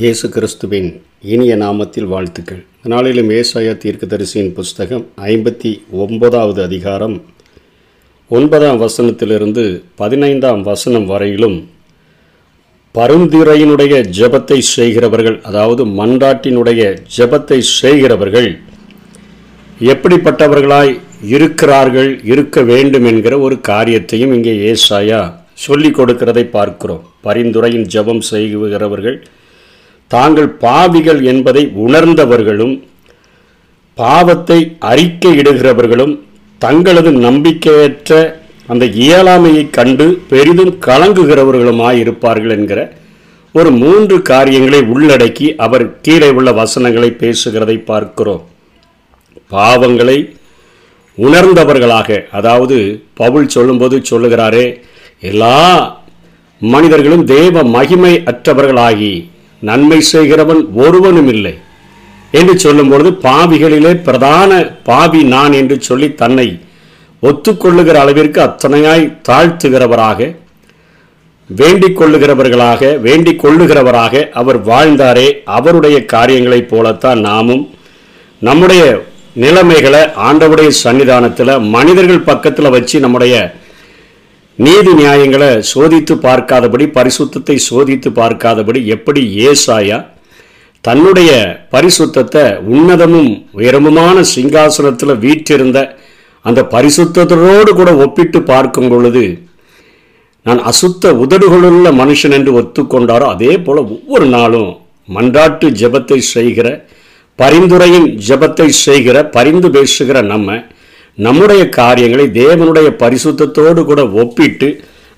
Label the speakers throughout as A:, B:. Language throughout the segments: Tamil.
A: இயேசு கிறிஸ்துவின் இனிய நாமத்தில் வாழ்த்துக்கள் நாளிலும் ஏசாய தீர்க்கதரிசியின் புஸ்தகம் ஐம்பத்தி ஒன்பதாவது அதிகாரம் ஒன்பதாம் வசனத்திலிருந்து பதினைந்தாம் வசனம் வரையிலும் பருந்திரையினுடைய ஜபத்தை செய்கிறவர்கள் அதாவது மன்றாட்டினுடைய ஜபத்தை செய்கிறவர்கள் எப்படிப்பட்டவர்களாய் இருக்கிறார்கள் இருக்க வேண்டும் என்கிற ஒரு காரியத்தையும் இங்கே ஏசாயா சொல்லிக் கொடுக்கிறதை பார்க்கிறோம் பரிந்துரையின் ஜபம் செய்கிறவர்கள் தாங்கள் பாவிகள் என்பதை உணர்ந்தவர்களும் பாவத்தை அறிக்கையிடுகிறவர்களும் தங்களது நம்பிக்கையற்ற அந்த இயலாமையை கண்டு பெரிதும் கலங்குகிறவர்களுமாய் இருப்பார்கள் என்கிற ஒரு மூன்று காரியங்களை உள்ளடக்கி அவர் கீழே உள்ள வசனங்களை பேசுகிறதை பார்க்கிறோம் பாவங்களை உணர்ந்தவர்களாக அதாவது பவுல் சொல்லும்போது சொல்லுகிறாரே எல்லா மனிதர்களும் தேவ மகிமை அற்றவர்களாகி நன்மை செய்கிறவன் ஒருவனும் இல்லை என்று சொல்லும்பொழுது பாவிகளிலே பிரதான பாவி நான் என்று சொல்லி தன்னை ஒத்துக்கொள்ளுகிற அளவிற்கு அத்தனையாய் தாழ்த்துகிறவராக வேண்டிக் கொள்ளுகிறவர்களாக வேண்டிக் கொள்ளுகிறவராக அவர் வாழ்ந்தாரே அவருடைய காரியங்களைப் போலத்தான் நாமும் நம்முடைய நிலைமைகளை ஆண்டவுடைய சன்னிதானத்தில் மனிதர்கள் பக்கத்தில் வச்சு நம்முடைய நீதி நியாயங்களை சோதித்து பார்க்காதபடி பரிசுத்தத்தை சோதித்து பார்க்காதபடி எப்படி ஏசாயா தன்னுடைய பரிசுத்தத்தை உன்னதமும் உயரமுமான சிங்காசனத்தில் வீற்றிருந்த அந்த பரிசுத்தத்தோடு கூட ஒப்பிட்டு பார்க்கும் பொழுது நான் அசுத்த உதடுகளுள்ள மனுஷன் என்று ஒத்துக்கொண்டாரோ அதே போல் ஒவ்வொரு நாளும் மன்றாட்டு ஜபத்தை செய்கிற பரிந்துரையின் ஜபத்தை செய்கிற பரிந்து பேசுகிற நம்ம நம்முடைய காரியங்களை தேவனுடைய பரிசுத்தத்தோடு கூட ஒப்பிட்டு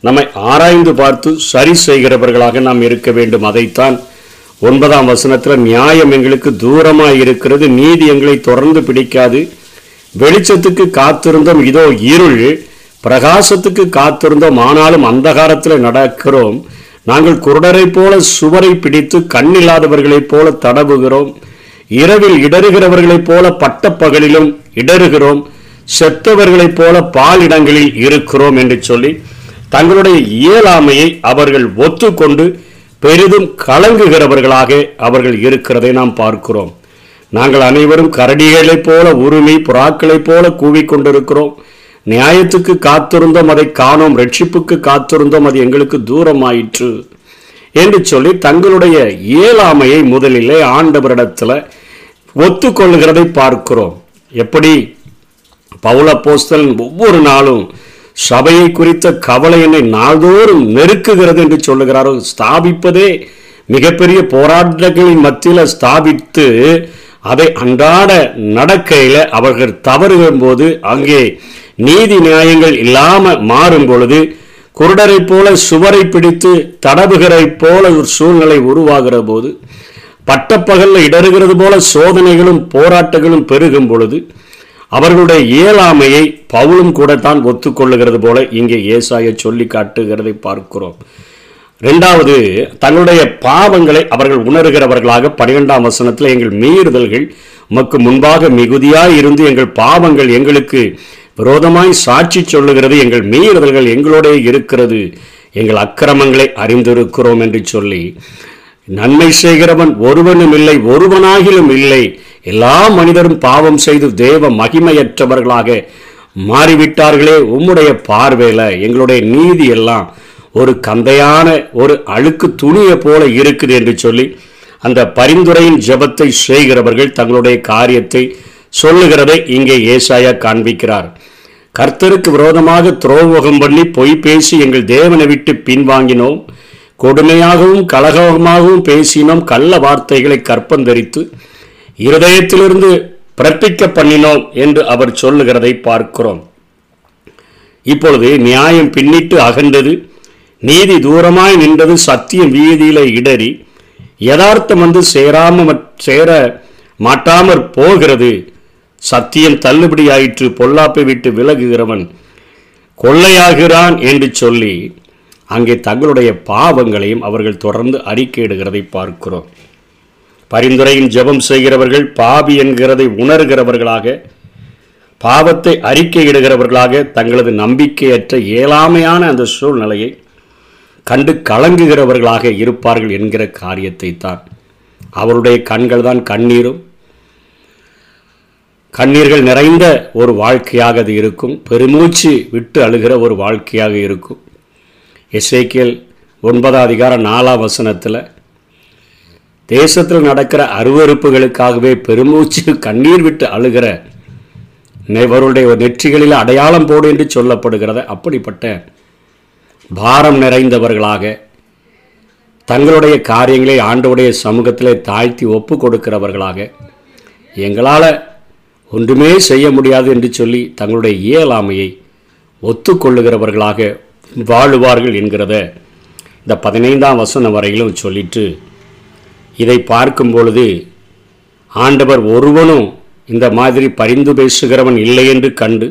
A: நம்மை ஆராய்ந்து பார்த்து சரி செய்கிறவர்களாக நாம் இருக்க வேண்டும் அதைத்தான் ஒன்பதாம் வசனத்தில் நியாயம் எங்களுக்கு தூரமாக இருக்கிறது நீதி எங்களை தொடர்ந்து பிடிக்காது வெளிச்சத்துக்கு காத்திருந்தோம் இதோ இருள் பிரகாசத்துக்கு காத்திருந்தோம் ஆனாலும் அந்தகாரத்தில் நடக்கிறோம் நாங்கள் குருடரைப் போல சுவரை பிடித்து கண்ணில்லாதவர்களைப் போல தடவுகிறோம் இரவில் இடறுகிறவர்களைப் போல பட்டப்பகலிலும் இடறுகிறோம் செத்தவர்களைப் போல பாலிடங்களில் இருக்கிறோம் என்று சொல்லி தங்களுடைய இயலாமையை அவர்கள் ஒத்துக்கொண்டு பெரிதும் கலங்குகிறவர்களாக அவர்கள் இருக்கிறதை நாம் பார்க்கிறோம் நாங்கள் அனைவரும் கரடிகளைப் போல உரிமை புறாக்களைப் போல கூவிக்கொண்டிருக்கிறோம் நியாயத்துக்கு காத்திருந்தோம் அதை காணோம் ரட்சிப்புக்கு காத்திருந்தோம் அது எங்களுக்கு தூரமாயிற்று என்று சொல்லி தங்களுடைய இயலாமையை முதலிலே ஆண்டவரிடத்தில் ஒத்துக்கொள்கிறதை பார்க்கிறோம் எப்படி பவுல போஸ்தலின் ஒவ்வொரு நாளும் சபையை குறித்த கவலை என்னை நாள்தோறும் நெருக்குகிறது என்று சொல்லுகிறாரோ ஸ்தாபிப்பதே மிகப்பெரிய போராட்டங்களின் மத்தியில் ஸ்தாபித்து அதை அன்றாட நடக்கையில் அவர்கள் தவறுகும் போது அங்கே நீதி நியாயங்கள் இல்லாமல் மாறும் பொழுது குருடரை போல சுவரை பிடித்து தடவுகிறை போல ஒரு சூழ்நிலை உருவாகிற போது பட்டப்பகலில் இடறுகிறது போல சோதனைகளும் போராட்டங்களும் பெருகும் பொழுது அவர்களுடைய இயலாமையை பவுலும் கூட தான் ஒத்துக்கொள்ளுகிறது போல இங்கே ஏசாய சொல்லி காட்டுகிறதை பார்க்கிறோம் ரெண்டாவது தங்களுடைய பாவங்களை அவர்கள் உணர்கிறவர்களாக பனிரெண்டாம் வசனத்தில் எங்கள் மீறுதல்கள் மக்கு முன்பாக மிகுதியாய் இருந்து எங்கள் பாவங்கள் எங்களுக்கு விரோதமாய் சாட்சி சொல்லுகிறது எங்கள் மீறுதல்கள் எங்களோட இருக்கிறது எங்கள் அக்கிரமங்களை அறிந்திருக்கிறோம் என்று சொல்லி நன்மை செய்கிறவன் ஒருவனும் இல்லை ஒருவனாகிலும் இல்லை எல்லா மனிதரும் பாவம் செய்து தேவ மகிமையற்றவர்களாக மாறிவிட்டார்களே உம்முடைய பார்வையில் எங்களுடைய நீதி எல்லாம் ஒரு கந்தையான ஒரு அழுக்கு துணியை போல இருக்குது என்று சொல்லி அந்த பரிந்துரையின் ஜபத்தை செய்கிறவர்கள் தங்களுடைய காரியத்தை சொல்லுகிறதை இங்கே ஏசாயா காண்பிக்கிறார் கர்த்தருக்கு விரோதமாக துரோகம் பண்ணி பொய் பேசி எங்கள் தேவனை விட்டு பின்வாங்கினோம் கொடுமையாகவும் கலகமாகவும் பேசினோம் கள்ள வார்த்தைகளை கற்பந்தரித்து இருதயத்திலிருந்து பிறப்பிக்க பண்ணினோம் என்று அவர் சொல்லுகிறதை பார்க்கிறோம் இப்பொழுது நியாயம் பின்னிட்டு அகண்டது நீதி தூரமாய் நின்றது சத்தியம் வீதியில இடறி யதார்த்தம் வந்து சேராம சேர மாட்டாமற் போகிறது சத்தியம் தள்ளுபடி ஆயிற்று பொல்லாப்பை விட்டு விலகுகிறவன் கொள்ளையாகிறான் என்று சொல்லி அங்கே தங்களுடைய பாவங்களையும் அவர்கள் தொடர்ந்து அறிக்கையிடுகிறதை பார்க்கிறோம் பரிந்துரையின் ஜெபம் செய்கிறவர்கள் பாவி என்கிறதை உணர்கிறவர்களாக பாவத்தை அறிக்கையிடுகிறவர்களாக தங்களது நம்பிக்கையற்ற ஏழாமையான அந்த சூழ்நிலையை கண்டு கலங்குகிறவர்களாக இருப்பார்கள் என்கிற காரியத்தை தான் அவருடைய கண்கள் தான் கண்ணீரும் கண்ணீர்கள் நிறைந்த ஒரு வாழ்க்கையாக அது இருக்கும் பெருமூச்சு விட்டு அழுகிற ஒரு வாழ்க்கையாக இருக்கும் எஸ்ஐக்கியல் ஒன்பதாம் அதிகாரம் நாலாம் வசனத்தில் தேசத்தில் நடக்கிற அருவறுப்புகளுக்காகவே பெருமூச்சு கண்ணீர் விட்டு அழுகிற நெவருடைய நெற்றிகளில் அடையாளம் போடு என்று சொல்லப்படுகிறத அப்படிப்பட்ட பாரம் நிறைந்தவர்களாக தங்களுடைய காரியங்களை ஆண்டவுடைய சமூகத்திலே தாழ்த்தி ஒப்பு கொடுக்கிறவர்களாக எங்களால் ஒன்றுமே செய்ய முடியாது என்று சொல்லி தங்களுடைய இயலாமையை ஒத்துக்கொள்ளுகிறவர்களாக வாழுவார்கள் என்கிறத இந்த பதினைந்தாம் வசனம் வரையிலும் சொல்லிட்டு இதை பார்க்கும் பொழுது ஆண்டவர் ஒருவனும் இந்த மாதிரி பரிந்து பேசுகிறவன் இல்லை என்று கண்டு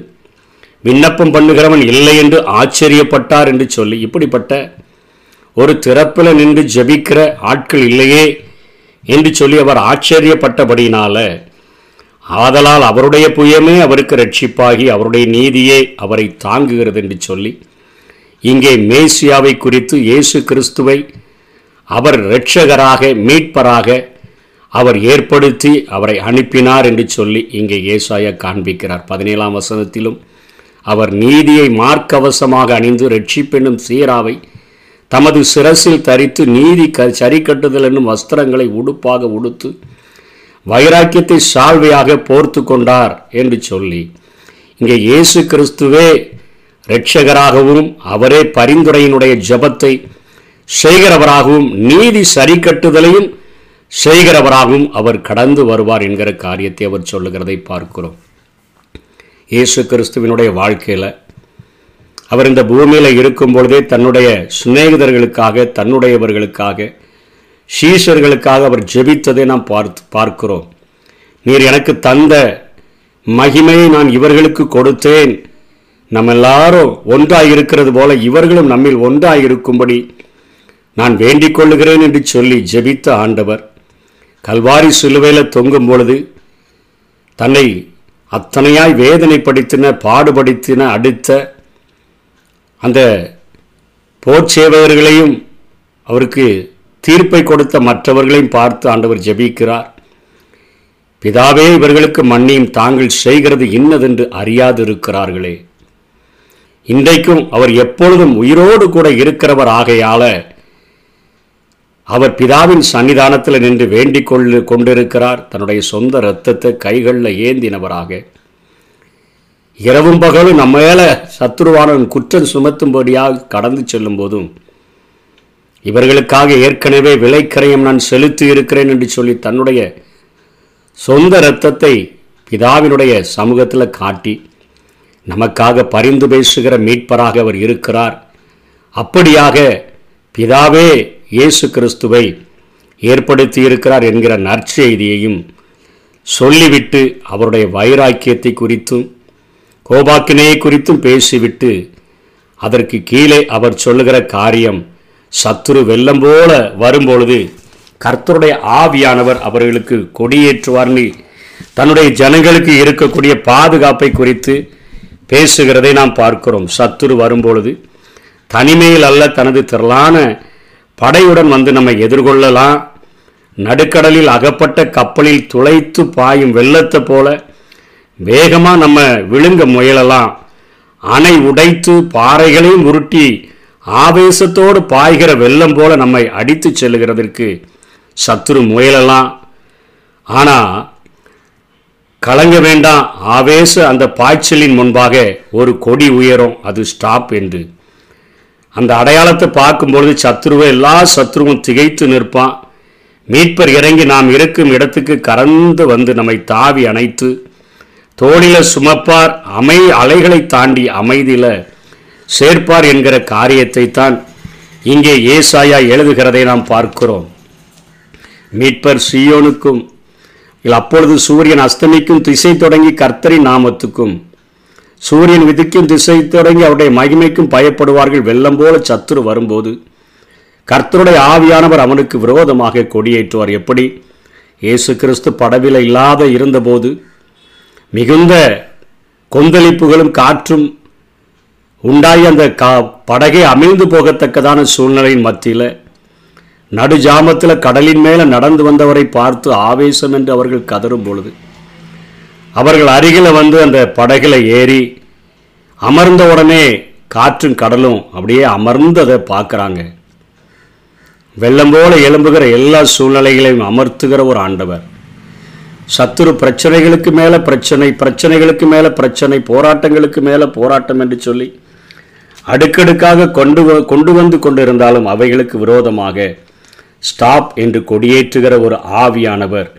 A: விண்ணப்பம் பண்ணுகிறவன் இல்லை என்று ஆச்சரியப்பட்டார் என்று சொல்லி இப்படிப்பட்ட ஒரு திறப்பில் நின்று ஜபிக்கிற ஆட்கள் இல்லையே என்று சொல்லி அவர் ஆச்சரியப்பட்டபடியினால ஆதலால் அவருடைய புயமே அவருக்கு ரட்சிப்பாகி அவருடைய நீதியே அவரை தாங்குகிறது என்று சொல்லி இங்கே மேசியாவை குறித்து இயேசு கிறிஸ்துவை அவர் இரட்சகராக மீட்பராக அவர் ஏற்படுத்தி அவரை அனுப்பினார் என்று சொல்லி இங்கே ஏசாய காண்பிக்கிறார் பதினேழாம் வசனத்திலும் அவர் நீதியை மார்க்கவசமாக அணிந்து ரட்சிப்பெனும் சீராவை தமது சிரசில் தரித்து நீதி க சரி கட்டுதல் என்னும் வஸ்திரங்களை உடுப்பாக உடுத்து வைராக்கியத்தை சால்வையாக போர்த்து கொண்டார் என்று சொல்லி இங்கே இயேசு கிறிஸ்துவே இரட்சகராகவும் அவரே பரிந்துரையினுடைய ஜபத்தை செய்கிறவராகவும் நீதி சரி கட்டுதலையும் செய்கிறவராகவும் அவர் கடந்து வருவார் என்கிற காரியத்தை அவர் சொல்லுகிறதை பார்க்கிறோம் இயேசு கிறிஸ்துவினுடைய வாழ்க்கையில் அவர் இந்த பூமியில் இருக்கும் பொழுதே தன்னுடைய சிநேகிதர்களுக்காக தன்னுடையவர்களுக்காக சீஷர்களுக்காக அவர் ஜெபித்ததை நாம் பார்த்து பார்க்கிறோம் நீர் எனக்கு தந்த மகிமையை நான் இவர்களுக்கு கொடுத்தேன் நம்ம எல்லாரும் ஒன்றாக இருக்கிறது போல இவர்களும் நம்மில் ஒன்றாக இருக்கும்படி நான் வேண்டிக் கொள்ளுகிறேன் என்று சொல்லி ஜெபித்த ஆண்டவர் கல்வாரி சிலுவையில் தொங்கும் பொழுது தன்னை அத்தனையாய் வேதனைப்படுத்தின பாடுபடுத்தின அடுத்த அந்த போர்ச்சேவகர்களையும் அவருக்கு தீர்ப்பை கொடுத்த மற்றவர்களையும் பார்த்து ஆண்டவர் ஜெபிக்கிறார் பிதாவே இவர்களுக்கு மன்னியும் தாங்கள் செய்கிறது இன்னதென்று அறியாது இருக்கிறார்களே இன்றைக்கும் அவர் எப்பொழுதும் உயிரோடு கூட இருக்கிறவர் ஆகையால அவர் பிதாவின் சன்னிதானத்தில் நின்று வேண்டிக் கொள்ளு கொண்டிருக்கிறார் தன்னுடைய சொந்த இரத்தத்தை கைகளில் ஏந்தினவராக இரவும் பகலும் நம்ம மேலே சத்துருவானவன் குற்றம் சுமத்தும்படியாக கடந்து செல்லும் போதும் இவர்களுக்காக ஏற்கனவே விலைக்கரையும் நான் செலுத்தி இருக்கிறேன் என்று சொல்லி தன்னுடைய சொந்த இரத்தத்தை பிதாவினுடைய சமூகத்தில் காட்டி நமக்காக பரிந்து பேசுகிற மீட்பராக அவர் இருக்கிறார் அப்படியாக பிதாவே இயேசு கிறிஸ்துவை ஏற்படுத்தி இருக்கிறார் என்கிற நற்செய்தியையும் சொல்லிவிட்டு அவருடைய வைராக்கியத்தை குறித்தும் கோபாக்கினையை குறித்தும் பேசிவிட்டு அதற்கு கீழே அவர் சொல்லுகிற காரியம் சத்துரு வெள்ளம் போல வரும்பொழுது கர்த்தருடைய ஆவியானவர் அவர்களுக்கு கொடியேற்றுவார்னு தன்னுடைய ஜனங்களுக்கு இருக்கக்கூடிய பாதுகாப்பை குறித்து பேசுகிறதை நாம் பார்க்கிறோம் சத்துரு வரும்பொழுது தனிமையில் அல்ல தனது திரளான படையுடன் வந்து நம்மை எதிர்கொள்ளலாம் நடுக்கடலில் அகப்பட்ட கப்பலில் துளைத்து பாயும் வெள்ளத்தை போல வேகமாக நம்ம விழுங்க முயலலாம் அணை உடைத்து பாறைகளையும் உருட்டி ஆவேசத்தோடு பாய்கிற வெள்ளம் போல நம்மை அடித்து செல்லுகிறதற்கு சத்துரு முயலலாம் ஆனால் கலங்க வேண்டாம் ஆவேச அந்த பாய்ச்சலின் முன்பாக ஒரு கொடி உயரும் அது ஸ்டாப் என்று அந்த அடையாளத்தை பார்க்கும்பொழுது சத்ருவை எல்லா சத்ருவும் திகைத்து நிற்பான் மீட்பர் இறங்கி நாம் இருக்கும் இடத்துக்கு கறந்து வந்து நம்மை தாவி அணைத்து தோழில சுமப்பார் அமை அலைகளை தாண்டி அமைதியில் சேர்ப்பார் என்கிற காரியத்தை தான் இங்கே ஏசாயா எழுதுகிறதை நாம் பார்க்கிறோம் மீட்பர் சியோனுக்கும் அப்பொழுது சூரியன் அஸ்தமிக்கும் திசை தொடங்கி கர்த்தரின் நாமத்துக்கும் சூரியன் விதிக்கும் திசை தொடங்கி அவருடைய மகிமைக்கும் பயப்படுவார்கள் வெள்ளம் போல சத்துரு வரும்போது கர்த்தருடைய ஆவியானவர் அவனுக்கு விரோதமாக கொடியேற்றுவார் எப்படி இயேசு கிறிஸ்து படவில இல்லாத இருந்தபோது மிகுந்த கொந்தளிப்புகளும் காற்றும் உண்டாகி அந்த கா படகை அமிழ்ந்து போகத்தக்கதான சூழ்நிலையின் மத்தியில் நடுஜாமத்தில் கடலின் மேலே நடந்து வந்தவரை பார்த்து ஆவேசம் என்று அவர்கள் கதரும் பொழுது அவர்கள் அருகில் வந்து அந்த படகில் ஏறி அமர்ந்த உடனே காற்றும் கடலும் அப்படியே அமர்ந்து அதை பார்க்குறாங்க வெள்ளம் போல எழும்புகிற எல்லா சூழ்நிலைகளையும் அமர்த்துகிற ஒரு ஆண்டவர் சத்துரு பிரச்சனைகளுக்கு மேலே பிரச்சனை பிரச்சனைகளுக்கு மேலே பிரச்சனை போராட்டங்களுக்கு மேலே போராட்டம் என்று சொல்லி அடுக்கடுக்காக கொண்டு கொண்டு வந்து கொண்டிருந்தாலும் அவைகளுக்கு விரோதமாக ஸ்டாப் என்று கொடியேற்றுகிற ஒரு ஆவியானவர்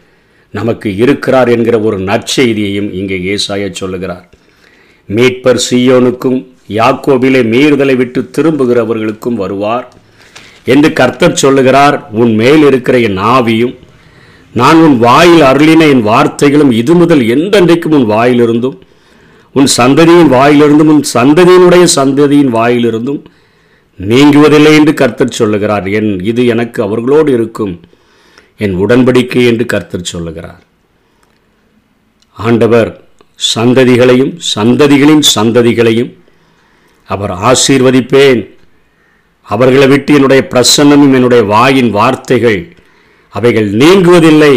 A: நமக்கு இருக்கிறார் என்கிற ஒரு நற்செய்தியையும் இங்கே ஏசாய சொல்லுகிறார் மீட்பர் சியோனுக்கும் யாக்கோபிலே மீறுதலை விட்டு திரும்புகிறவர்களுக்கும் வருவார் என்று கர்த்தர் சொல்லுகிறார் உன் மேல் இருக்கிற என் ஆவியும் நான் உன் வாயில் அருளின என் வார்த்தைகளும் இது முதல் எந்தன்றைக்கும் உன் வாயிலிருந்தும் உன் சந்ததியின் வாயிலிருந்தும் உன் சந்ததியினுடைய சந்ததியின் வாயிலிருந்தும் நீங்குவதில்லை என்று கர்த்தர் சொல்லுகிறார் என் இது எனக்கு அவர்களோடு இருக்கும் என் உடன்படிக்கை என்று கர்த்தர் சொல்லுகிறார் ஆண்டவர் சந்ததிகளையும் சந்ததிகளின் சந்ததிகளையும் அவர் ஆசீர்வதிப்பேன் அவர்களை விட்டு என்னுடைய பிரசன்னமும் என்னுடைய வாயின் வார்த்தைகள் அவைகள் நீங்குவதில்லை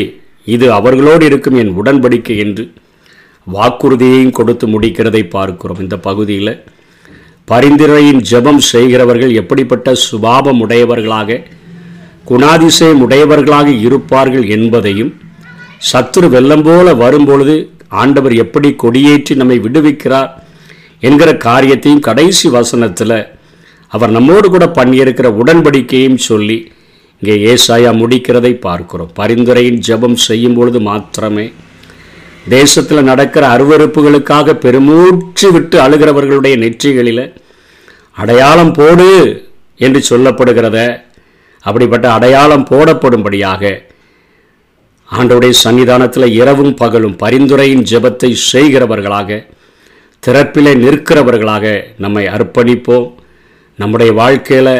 A: இது அவர்களோடு இருக்கும் என் உடன்படிக்கை என்று வாக்குறுதியையும் கொடுத்து முடிக்கிறதை பார்க்கிறோம் இந்த பகுதியில் பரிந்துரையின் ஜபம் செய்கிறவர்கள் எப்படிப்பட்ட சுபாவம் உடையவர்களாக குணாதிசயம் உடையவர்களாக இருப்பார்கள் என்பதையும் சத்துரு வெள்ளம் போல வரும்பொழுது ஆண்டவர் எப்படி கொடியேற்றி நம்மை விடுவிக்கிறார் என்கிற காரியத்தையும் கடைசி வசனத்தில் அவர் நம்மோடு கூட பண்ணியிருக்கிற உடன்படிக்கையும் சொல்லி இங்கே ஏசாயா முடிக்கிறதை பார்க்கிறோம் பரிந்துரையின் ஜபம் செய்யும் பொழுது மாத்திரமே தேசத்தில் நடக்கிற அருவறுப்புகளுக்காக பெருமூச்சு விட்டு அழுகிறவர்களுடைய நெற்றிகளில் அடையாளம் போடு என்று சொல்லப்படுகிறத அப்படிப்பட்ட அடையாளம் போடப்படும்படியாக ஆண்டோடைய சன்னிதானத்தில் இரவும் பகலும் பரிந்துரையின் ஜெபத்தை செய்கிறவர்களாக திறப்பிலே நிற்கிறவர்களாக நம்மை அர்ப்பணிப்போம் நம்முடைய வாழ்க்கையில்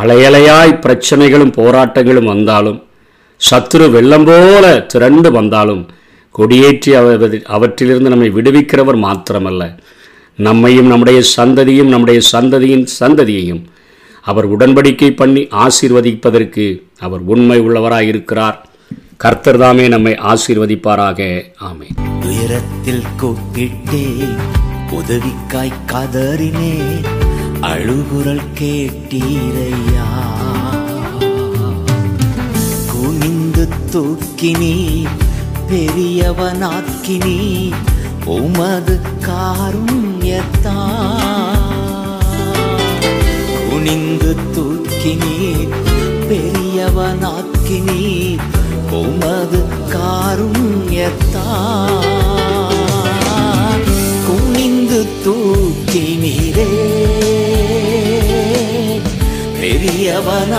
A: அலையலையாய் பிரச்சனைகளும் போராட்டங்களும் வந்தாலும் சத்துரு வெள்ளம் போல திரண்டு வந்தாலும் கொடியேற்றி அவற்றிலிருந்து நம்மை விடுவிக்கிறவர் மாத்திரமல்ல நம்மையும் நம்முடைய சந்ததியும் நம்முடைய சந்ததியின் சந்ததியையும் அவர் உடன்படிக்கை பண்ணி ஆசீர்வதிப்பதற்கு அவர் உண்மை இருக்கிறார் கர்த்தர் தாமே நம்மை ஆசீர்வதிப்பாராக ஆமே துயரத்தில் கூப்பிட்டே உதவிக்காய் கதறினே அழுகுரல் கேட்டீரையா குனிந்து தூக்கினீர் பெரியவனாக்கினி உமது காருண்யத்தா குனிந்து தூக்கினி பெரியவனாக்கினி உமது காருண்யத்தா குனிந்து தூக்கினீரே பெரியவனாக்கினீரே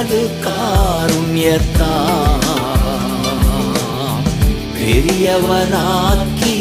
A: அது காருண்யத்தான் பெரியவனாக்கி